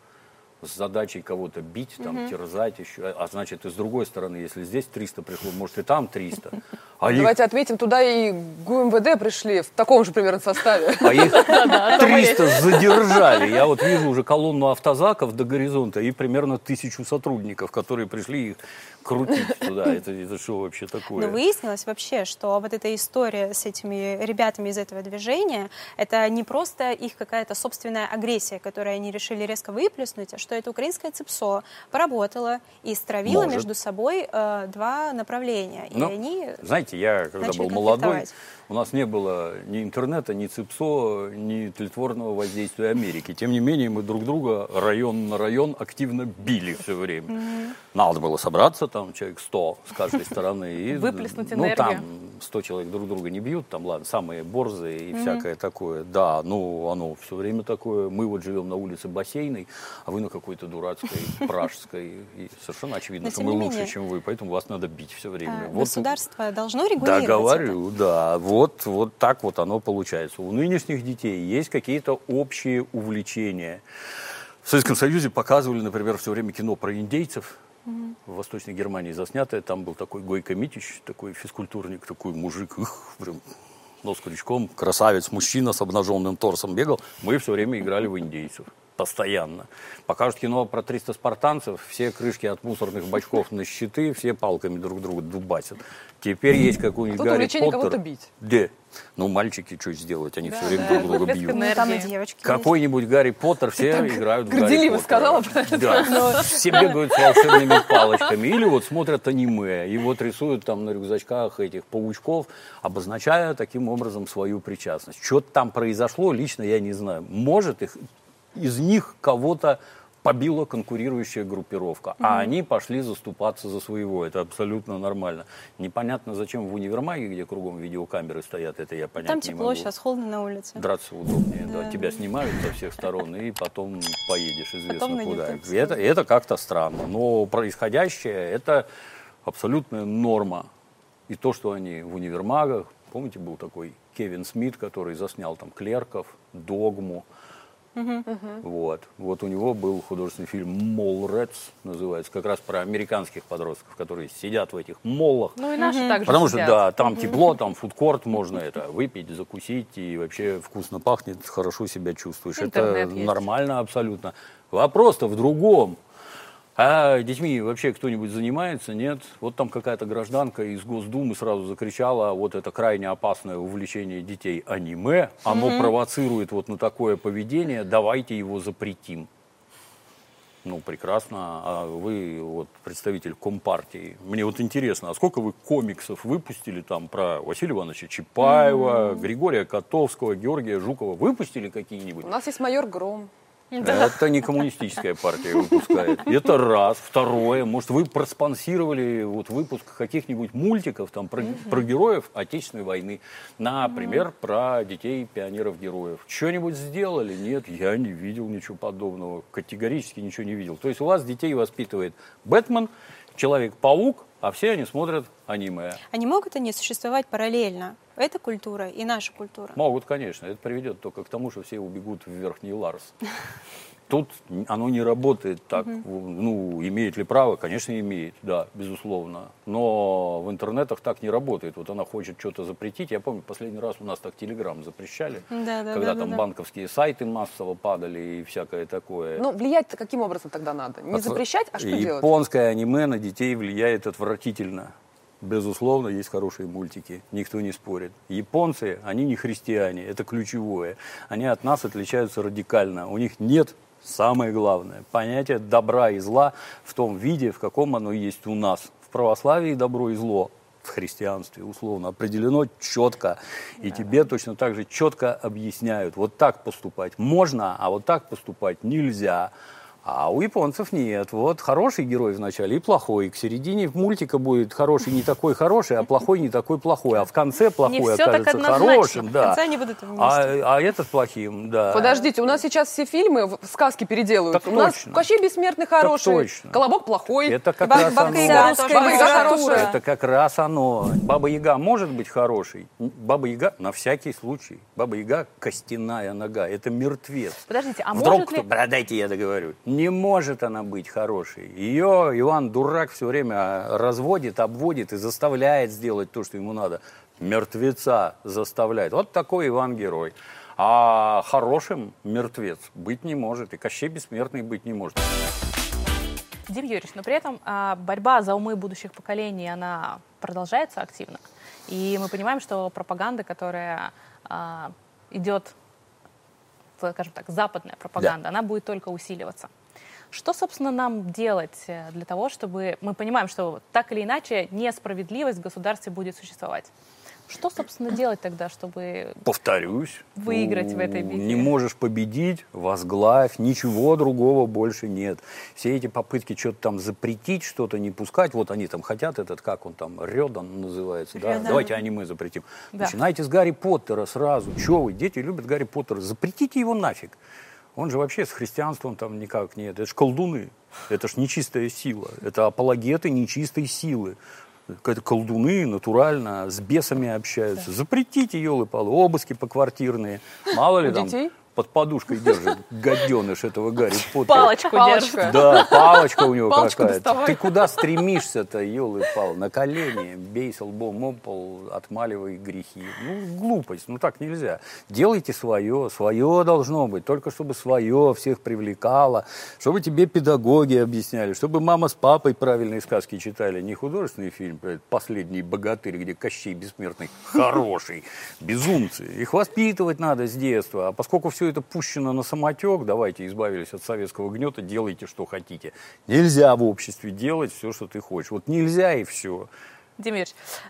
с задачей кого-то бить, там, терзать еще. А значит, и с другой стороны, если здесь 300 пришло, может и там 300. А их Давайте отметим, туда и ГУМВД пришли в таком же примерно составе. *laughs* А их 300 задержали. Я вот вижу уже колонну автозаков до горизонта и примерно тысячу сотрудников, которые пришли их крутить туда. *laughs* Это, это что вообще такое? Но выяснилось вообще, что вот эта история с этими ребятами из этого движения, это не просто их какая-то собственная агрессия, которую они решили резко выплеснуть, а что это украинское ЦИПСО поработало и стравило Может. между собой э, два направления. И Ну, они... Знаете, я когда начали был молодой, у нас не было ни интернета, ни ЦИПСО, ни тлетворного воздействия Америки. Тем не менее, мы друг друга район на район активно били все время. Надо было собраться, там человек 100 с каждой стороны. И, *laughs* Выплеснуть Ну, энергию. там 100 человек друг друга не бьют, там, ладно, самые борзые и всякое такое. Да, ну, оно все время такое. Мы вот живем на улице Бассейной, а вы на какой-то дурацкой, *laughs* пражской. И совершенно очевидно, Но что мы лучше, чем вы, поэтому вас надо бить все время. государство должно да, регулировать это. говорю, да. Вот, вот так вот оно получается. У нынешних детей есть какие-то общие увлечения. В Советском Союзе показывали, например, все время кино про индейцев. В Восточной Германии заснятое. Там был такой Гойко Митич, такой физкультурник, такой мужик, их, *laughs* прям нос крючком, красавец, мужчина с обнаженным торсом бегал. Мы все время играли в индейцев. Постоянно. Покажут кино про 300 спартанцев, все крышки от мусорных бачков на щиты, все палками друг друга дубасят. Теперь есть какой-нибудь Гарри Поттер. кого-то бить. Да. Ну, мальчики что сделать? Они все время друг друга бьют. Ну, там и девочки есть. Какой-нибудь Гарри Поттер, все играют в Гарри Поттера. сказала про это. Да, все бегают с волшебными палочками. Или вот смотрят аниме, и вот рисуют там на рюкзачках этих паучков, обозначая таким образом свою причастность. Что там произошло, лично я не знаю. Может, их, из них кого-то побила конкурирующая группировка, а они пошли заступаться за своего. Это абсолютно нормально. Непонятно, зачем в универмаге, где кругом видеокамеры стоят, это я понять Там не тепло, могу. сейчас холодно на улице. Драться удобнее, да. Да. Тебя снимают со всех сторон, и потом поедешь известно Потом куда. Это, это как-то странно. Но происходящее это абсолютная норма. И то, что они в универмагах, помните, был такой Кевин Смит, который заснял там клерков, догму. Вот. вот у него был художественный фильм «Моллрец» называется, как раз про американских подростков, которые сидят в этих моллах, Ну и наши также Потому что, сидят. да, там тепло, там фудкорт, можно это выпить, закусить, и вообще вкусно пахнет, хорошо себя чувствуешь. Интернет это есть. нормально абсолютно. Вопрос-то в другом. А детьми вообще кто-нибудь занимается? Нет. Вот там какая-то гражданка из Госдумы сразу закричала, вот это крайне опасное увлечение детей аниме, оно провоцирует вот на такое поведение, давайте его запретим. Ну, прекрасно. А вы вот представитель Компартии. Мне вот интересно, а сколько вы комиксов выпустили там про Василия Ивановича Чапаева, mm-hmm. Григория Котовского, Георгия Жукова? Выпустили какие-нибудь? У нас есть майор Гром. Да. Это не коммунистическая партия выпускает. Это раз. Второе, может, вы проспонсировали вот выпуск каких-нибудь мультиков там про, про героев Отечественной войны. Например, про детей пионеров-героев. Что-нибудь сделали? Нет, я не видел ничего подобного. Категорически ничего не видел. То есть у вас детей воспитывает Бэтмен, Человек-паук, а все они смотрят аниме. Они могут они существовать параллельно? Эта культура и наша культура? Могут, конечно. Это приведет только к тому, что все убегут в Верхний Ларс. *laughs* Тут оно не работает так. Угу. Ну, имеет ли право? Конечно, имеет, да, безусловно. Но в интернетах так не работает. Вот она хочет что-то запретить. Я помню, последний раз у нас так Телеграм запрещали, да, да, когда да, там да, банковские сайты массово падали и всякое такое. Ну, влиять-то каким образом тогда надо? Не запрещать, а что Японское делать? Японское аниме на детей влияет отвратительно. Безусловно, есть хорошие мультики, никто не спорит. Японцы, они не христиане, это ключевое. Они от нас отличаются радикально. У них нет самое главное, понятие добра и зла в том виде, в каком оно есть у нас. В православии добро и зло, в христианстве условно определено четко. И да. тебе точно так же четко объясняют, вот так поступать можно, а вот так поступать нельзя. А у японцев нет. Вот хороший герой вначале и плохой. И к середине мультика будет хороший не такой хороший, а плохой не такой плохой. А в конце плохой окажется хорошим. Да. В конце они будут а, а этот плохим, да. Подождите, у нас сейчас все фильмы в сказки переделывают. Так у точно. нас Кощей Бессмертный хороший, так точно. Колобок плохой. Это как раз Баба оно. Яга, Баба Яга хорошая. Это как раз оно. Баба Яга может быть хорошей. Баба Яга на всякий случай. Баба Яга костяная нога. Это мертвец. Подождите, а Вдруг может ли... Кто... Дайте я договорю. Не может она быть хорошей. Ее Иван Дурак все время разводит, обводит и заставляет сделать то, что ему надо. Мертвеца заставляет. Вот такой Иван герой. А хорошим мертвец быть не может. И Кощей бессмертный быть не может. Дим Юрьевич, но при этом а, борьба за умы будущих поколений, она продолжается активно. И мы понимаем, что пропаганда, которая а, идет, скажем так, западная пропаганда, да. она будет только усиливаться. Что, собственно, нам делать э, для того, чтобы мы понимаем, что так или иначе несправедливость в государстве будет существовать? Что, собственно, делать тогда, чтобы Повторюсь, выиграть в этой битве? Не можешь победить, возглавь, ничего другого больше нет. Все эти попытки что-то там запретить, что-то не пускать, вот они там хотят, этот, как он там, Редан называется, да? давайте аниме запретим. Да. Начинайте с Гарри Поттера сразу. Чего вы, дети любят Гарри Поттера, запретите его нафиг. Он же вообще с христианством там никак нет. Это ж колдуны. Это ж нечистая сила. Это апологеты нечистой силы. Это колдуны натурально с бесами общаются. Да. Запретите, елы-палы, обыски поквартирные. Мало ли там детей? Под подушкой держит гаденыш этого Гарри Поттера. Палочку держит. Да, палочка у него какая-то. Ты куда стремишься-то, елы пал На колени, бейся лбом об пол, отмаливай грехи. Ну, глупость, ну так нельзя. Делайте свое, свое должно быть, только чтобы свое всех привлекало, чтобы тебе педагоги объясняли, чтобы мама с папой правильные сказки читали, не художественный фильм, «Последний богатырь», где Кощей бессмертный хороший, безумцы. Их воспитывать надо с детства, а поскольку все это пущено на самотек, давайте избавились от советского гнета, делайте, что хотите. Нельзя в обществе делать все, что ты хочешь. Вот нельзя и все. Демир,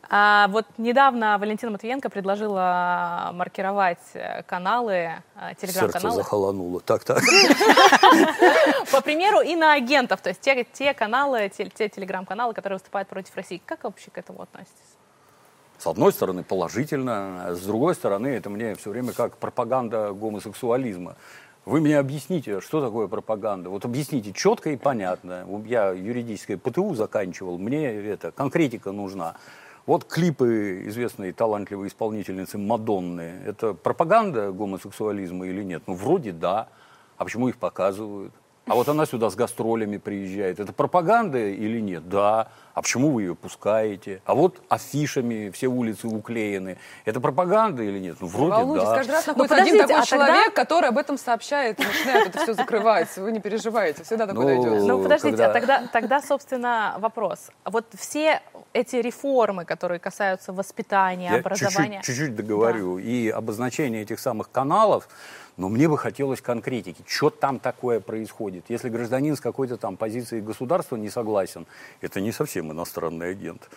а вот недавно Валентина Матвиенко предложила маркировать каналы, а, телеграм-каналы. Сердце захолонуло. Так-так. *laughs* По примеру иноагентов, то есть те, каналы, те телеграм-каналы, которые выступают против России. Как вообще к этому относитесь? С одной стороны, положительно, а с другой стороны, это мне все время как пропаганда гомосексуализма. Вы мне объясните, что такое пропаганда. Вот объясните четко и понятно. Я юридическое ПТУ заканчивал, мне это конкретика нужна. Вот клипы известной талантливой исполнительницы Мадонны. Это пропаганда гомосексуализма или нет? Ну, вроде да. А почему их показывают? А вот она сюда с гастролями приезжает. Это пропаганда или нет? Да. А почему вы ее пускаете? А вот афишами все улицы уклеены. Это пропаганда или нет? Ну, вроде Волнуйтесь, да. каждый раз ну, находится один такой а человек, тогда... который об этом сообщает начинает это все закрывать. Вы не переживайте, всегда такое ну. Ну, подождите, когда... а тогда, тогда, собственно, вопрос. Вот все эти реформы, которые касаются воспитания, Я образования. чуть-чуть, чуть-чуть договорю. И обозначение этих самых каналов, но мне бы хотелось конкретики. Что там такое происходит? Если гражданин с какой-то там позицией государства не согласен, это не совсем иностранный агент.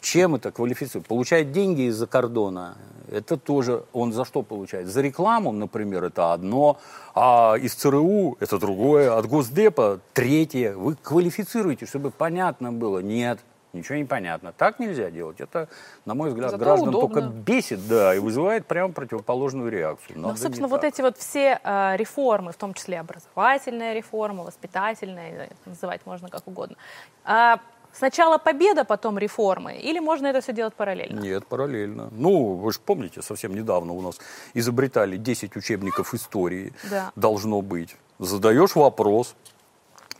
Чем это квалифицирует? Получает деньги из-за кордона, это тоже он за что получает? За рекламу, например, это одно, а из ЦРУ это другое, от Госдепа третье. Вы квалифицируете, чтобы понятно было. Нет, Ничего не понятно. Так нельзя делать. Это, на мой взгляд, Зато граждан удобно. только бесит, да, и вызывает прямо противоположную реакцию. Ну, Надо собственно, не вот так. эти вот все э, реформы, в том числе образовательная реформа, воспитательная, э, называть можно как угодно. А сначала победа, потом реформы, или можно это все делать параллельно? Нет, параллельно. Ну, вы же помните, совсем недавно у нас изобретали 10 учебников истории. Да. Должно быть. Задаешь вопрос.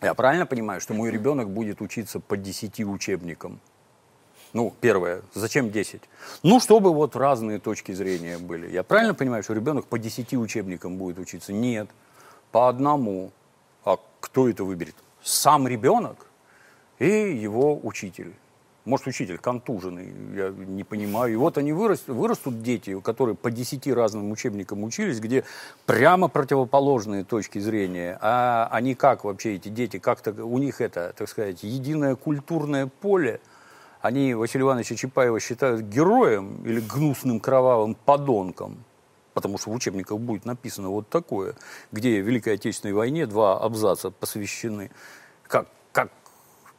Я правильно понимаю, что мой ребенок будет учиться по 10 учебникам? Ну, первое, зачем 10? Ну, чтобы вот разные точки зрения были. Я правильно понимаю, что ребенок по 10 учебникам будет учиться? Нет, по одному. А кто это выберет? Сам ребенок и его учитель. Может, учитель контуженный, я не понимаю. И вот они вырастут, вырастут дети, которые по 10 разным учебникам учились, где прямо противоположные точки зрения. А они как вообще, эти дети, как-то у них это, так сказать, единое культурное поле. Они Василия Ивановича Чапаева считают героем или гнусным кровавым подонком. Потому что в учебниках будет написано вот такое, где Великой Отечественной войне два абзаца посвящены. Как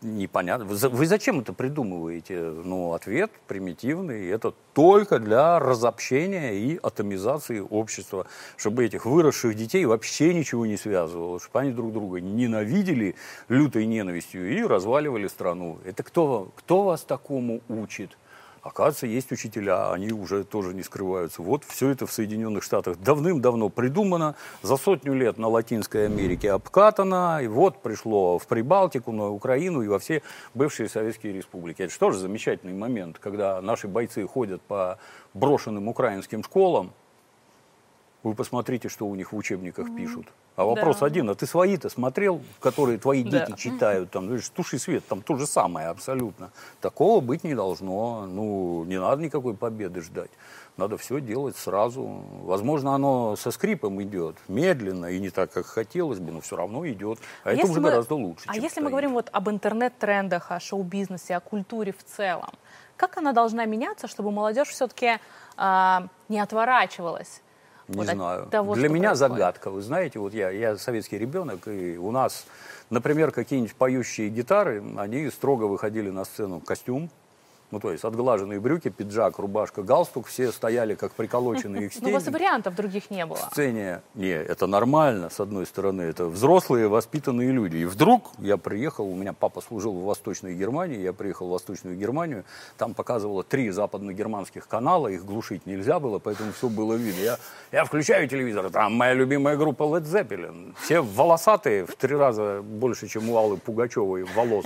непонятно. Вы, за- вы зачем это придумываете? Ну, ответ примитивный. Это только для разобщения и атомизации общества. Чтобы этих выросших детей вообще ничего не связывало. Чтобы они друг друга ненавидели лютой ненавистью и разваливали страну. Это кто, кто вас такому учит? Оказывается, есть учителя, они уже тоже не скрываются. Вот все это в Соединенных Штатах давным-давно придумано, за сотню лет на Латинской Америке обкатано, и вот пришло в Прибалтику, на Украину и во все бывшие советские республики. Это же замечательный момент, когда наши бойцы ходят по брошенным украинским школам, вы посмотрите, что у них в учебниках пишут. А вопрос Да. один, а ты свои-то смотрел, которые твои Да. дети читают, там, ну, туши свет, там то же самое абсолютно. Такого быть не должно. Ну, не надо никакой победы ждать. Надо все делать сразу. Возможно, оно со скрипом идет, медленно и не так, как хотелось бы, но все равно идет. А, это если уже мы- гораздо лучше. А если мы стоит. говорим вот об интернет-трендах, о шоу-бизнесе, о культуре в целом, как она должна меняться, чтобы молодежь все-таки не отворачивалась? Не вот от знаю. того, Для меня происходит? загадка. Вы знаете, вот я, я советский ребенок, и у нас, например, какие-нибудь поющие гитары, они строго выходили на сцену костюм, ну, то есть отглаженные брюки, пиджак, рубашка, галстук, все стояли как приколоченные к Ну, у вас вариантов других не было. В сцене, не, это нормально, с одной стороны, это взрослые, воспитанные люди. И вдруг я приехал, у меня папа служил в Восточной Германии, я приехал в Восточную Германию, там показывало три западногерманских канала, их глушить нельзя было, поэтому все было видно. Я, я включаю телевизор, там моя любимая группа Led Zeppelin, все волосатые, в три раза больше, чем у Аллы Пугачевой волос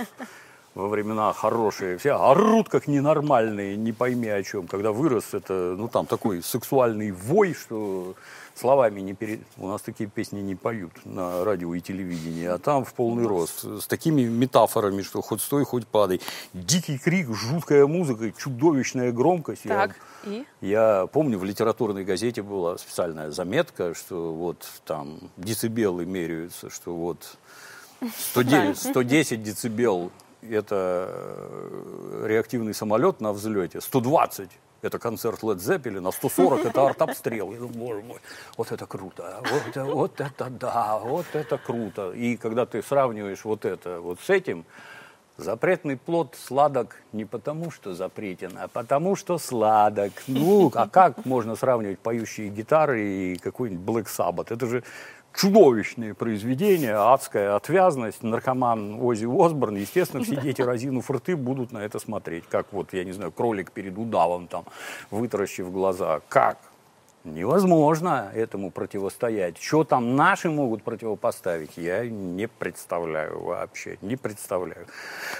во времена хорошие, все орут как ненормальные, не пойми о чем. Когда вырос, это, ну, там такой сексуальный вой, что словами не перед... У нас такие песни не поют на радио и телевидении, а там в полный рост, с такими метафорами, что хоть стой, хоть падай. Дикий крик, жуткая музыка, чудовищная громкость. Я- Так, и? я помню, в литературной газете была специальная заметка, что вот там децибелы меряются, что вот 110, 110 *laughs* децибел – это э, реактивный самолет на взлете, 120 – это концерт Led Zeppelin, а 140 – это артобстрел. Я думаю, боже мой, вот это круто, вот, это- вот это да, вот это круто. И когда ты сравниваешь вот это вот с этим, Запретный плод сладок не потому, что запретен, а потому, что сладок. Ну, а как можно сравнивать поющие гитары и какой-нибудь Black Sabbath? Это же чудовищные произведения, адская отвязность, наркоман Ози Осборн. Естественно, все дети, разинув рты, будут на это смотреть. Как вот, я не знаю, кролик перед удавом, там, вытаращив глаза. Как? Невозможно этому противостоять. Что там наши могут противопоставить, я не представляю вообще, не представляю.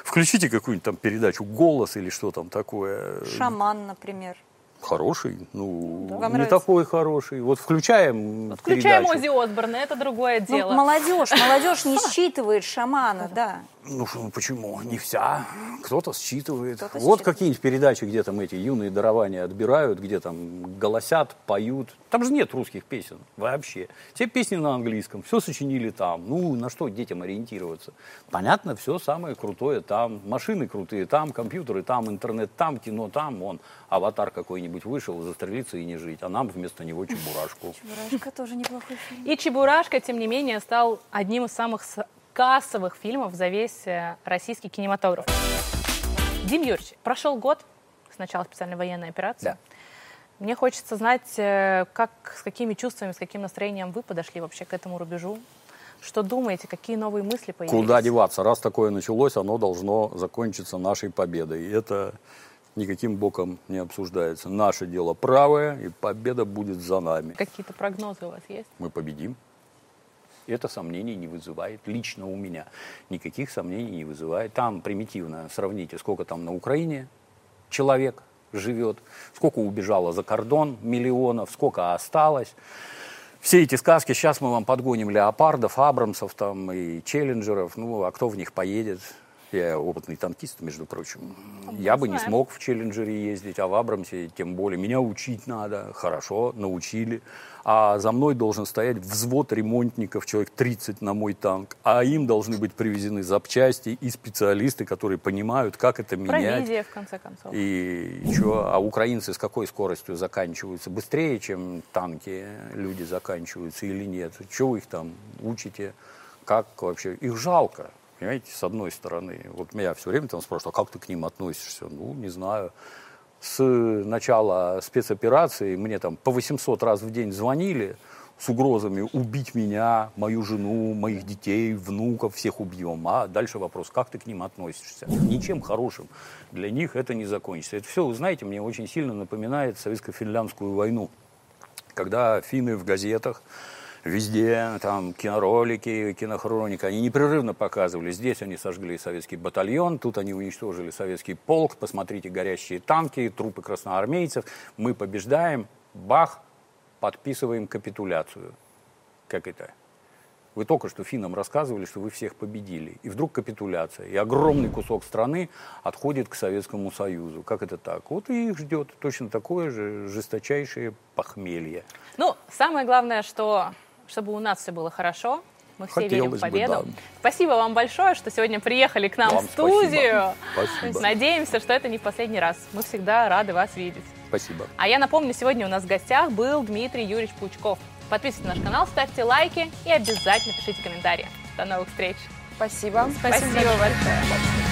Включите какую-нибудь там передачу «Голос» или что там такое. Шаман, например. Хороший, ну, Вам не нравится? такой хороший. Вот включаем Включаем передачу. Ози Осборна, это другое Ну, дело. молодежь, молодежь не *laughs* считывает шамана, да. Ну что, ну почему? Не вся. Кто-то считывает. Вот считывает. какие-нибудь передачи, где там эти юные дарования отбирают, где там голосят, поют. Там же нет русских песен вообще. Все песни на английском, все сочинили там. Ну, на что детям ориентироваться? Понятно, все самое крутое там. Машины крутые там, компьютеры там, интернет там, кино там. Он аватар какой-нибудь вышел, застрелиться и не жить. А нам вместо него чебурашку. *laughs* Чебурашка тоже неплохой фильм. И «Чебурашка», тем не менее, стал одним из самых кассовых фильмов за весь э, российский кинематограф. Дим Юрьевич, прошел год с начала специальной военной операции. Да. Мне хочется знать, э, как, с какими чувствами, с каким настроением вы подошли вообще к этому рубежу. Что думаете, какие новые мысли появились? Куда деваться? Раз такое началось, оно должно закончиться нашей победой. И это никаким боком не обсуждается. Наше дело правое, и победа будет за нами. Какие-то прогнозы у вас есть? Мы победим. Это сомнений не вызывает. Лично у меня никаких сомнений не вызывает. Там примитивно сравните, сколько там на Украине человек живет, сколько убежало за кордон миллионов, сколько осталось. Все эти сказки, сейчас мы вам подгоним леопардов, абрамсов там и челленджеров, ну, а кто в них поедет? Я опытный танкист, между прочим. Я бы не знаем. смог в челленджере ездить, а в абрамсе тем более. Меня учить надо. Хорошо, научили. А за мной должен стоять взвод ремонтников, человек 30 на мой танк. А им должны быть привезены запчасти и специалисты, которые понимают, как это менять. Провизия, в конце концов. И чё, а украинцы с какой скоростью заканчиваются? Быстрее, чем танки люди заканчиваются или нет? Чего вы их там учите? Как вообще? Их жалко, понимаете, с одной стороны. Вот меня все время там спрашивают, а как ты к ним относишься? Ну, не знаю. С начала спецоперации мне там по 800 раз в день звонили с угрозами убить меня, мою жену, моих детей, внуков, всех убьем. А дальше вопрос, как ты к ним относишься? Ничем хорошим для них это не закончится. Это все, знаете, мне очень сильно напоминает советско-финляндскую войну, когда финны в газетах Везде, там, киноролики, кинохроника, они непрерывно показывали. Здесь они сожгли советский батальон, тут они уничтожили советский полк, посмотрите, горящие танки, трупы красноармейцев. Мы побеждаем, бах, подписываем капитуляцию. Как это? Вы только что финнам рассказывали, что вы всех победили. И вдруг капитуляция. И огромный кусок страны отходит к Советскому Союзу. Как это так? Вот и их ждет точно такое же жесточайшее похмелье. Ну, самое главное, что чтобы у нас все было хорошо. Мы все верим в Хотелось бы, победу. да. Спасибо вам большое, что сегодня приехали к нам Вам в студию. спасибо. Спасибо. Надеемся, что это не в последний раз. Мы всегда рады вас видеть. Спасибо. А я напомню, сегодня у нас в гостях был Дмитрий Юрьевич Пучков. Подписывайтесь на наш канал, ставьте лайки и обязательно пишите комментарии. До новых встреч. Спасибо. Спасибо большое.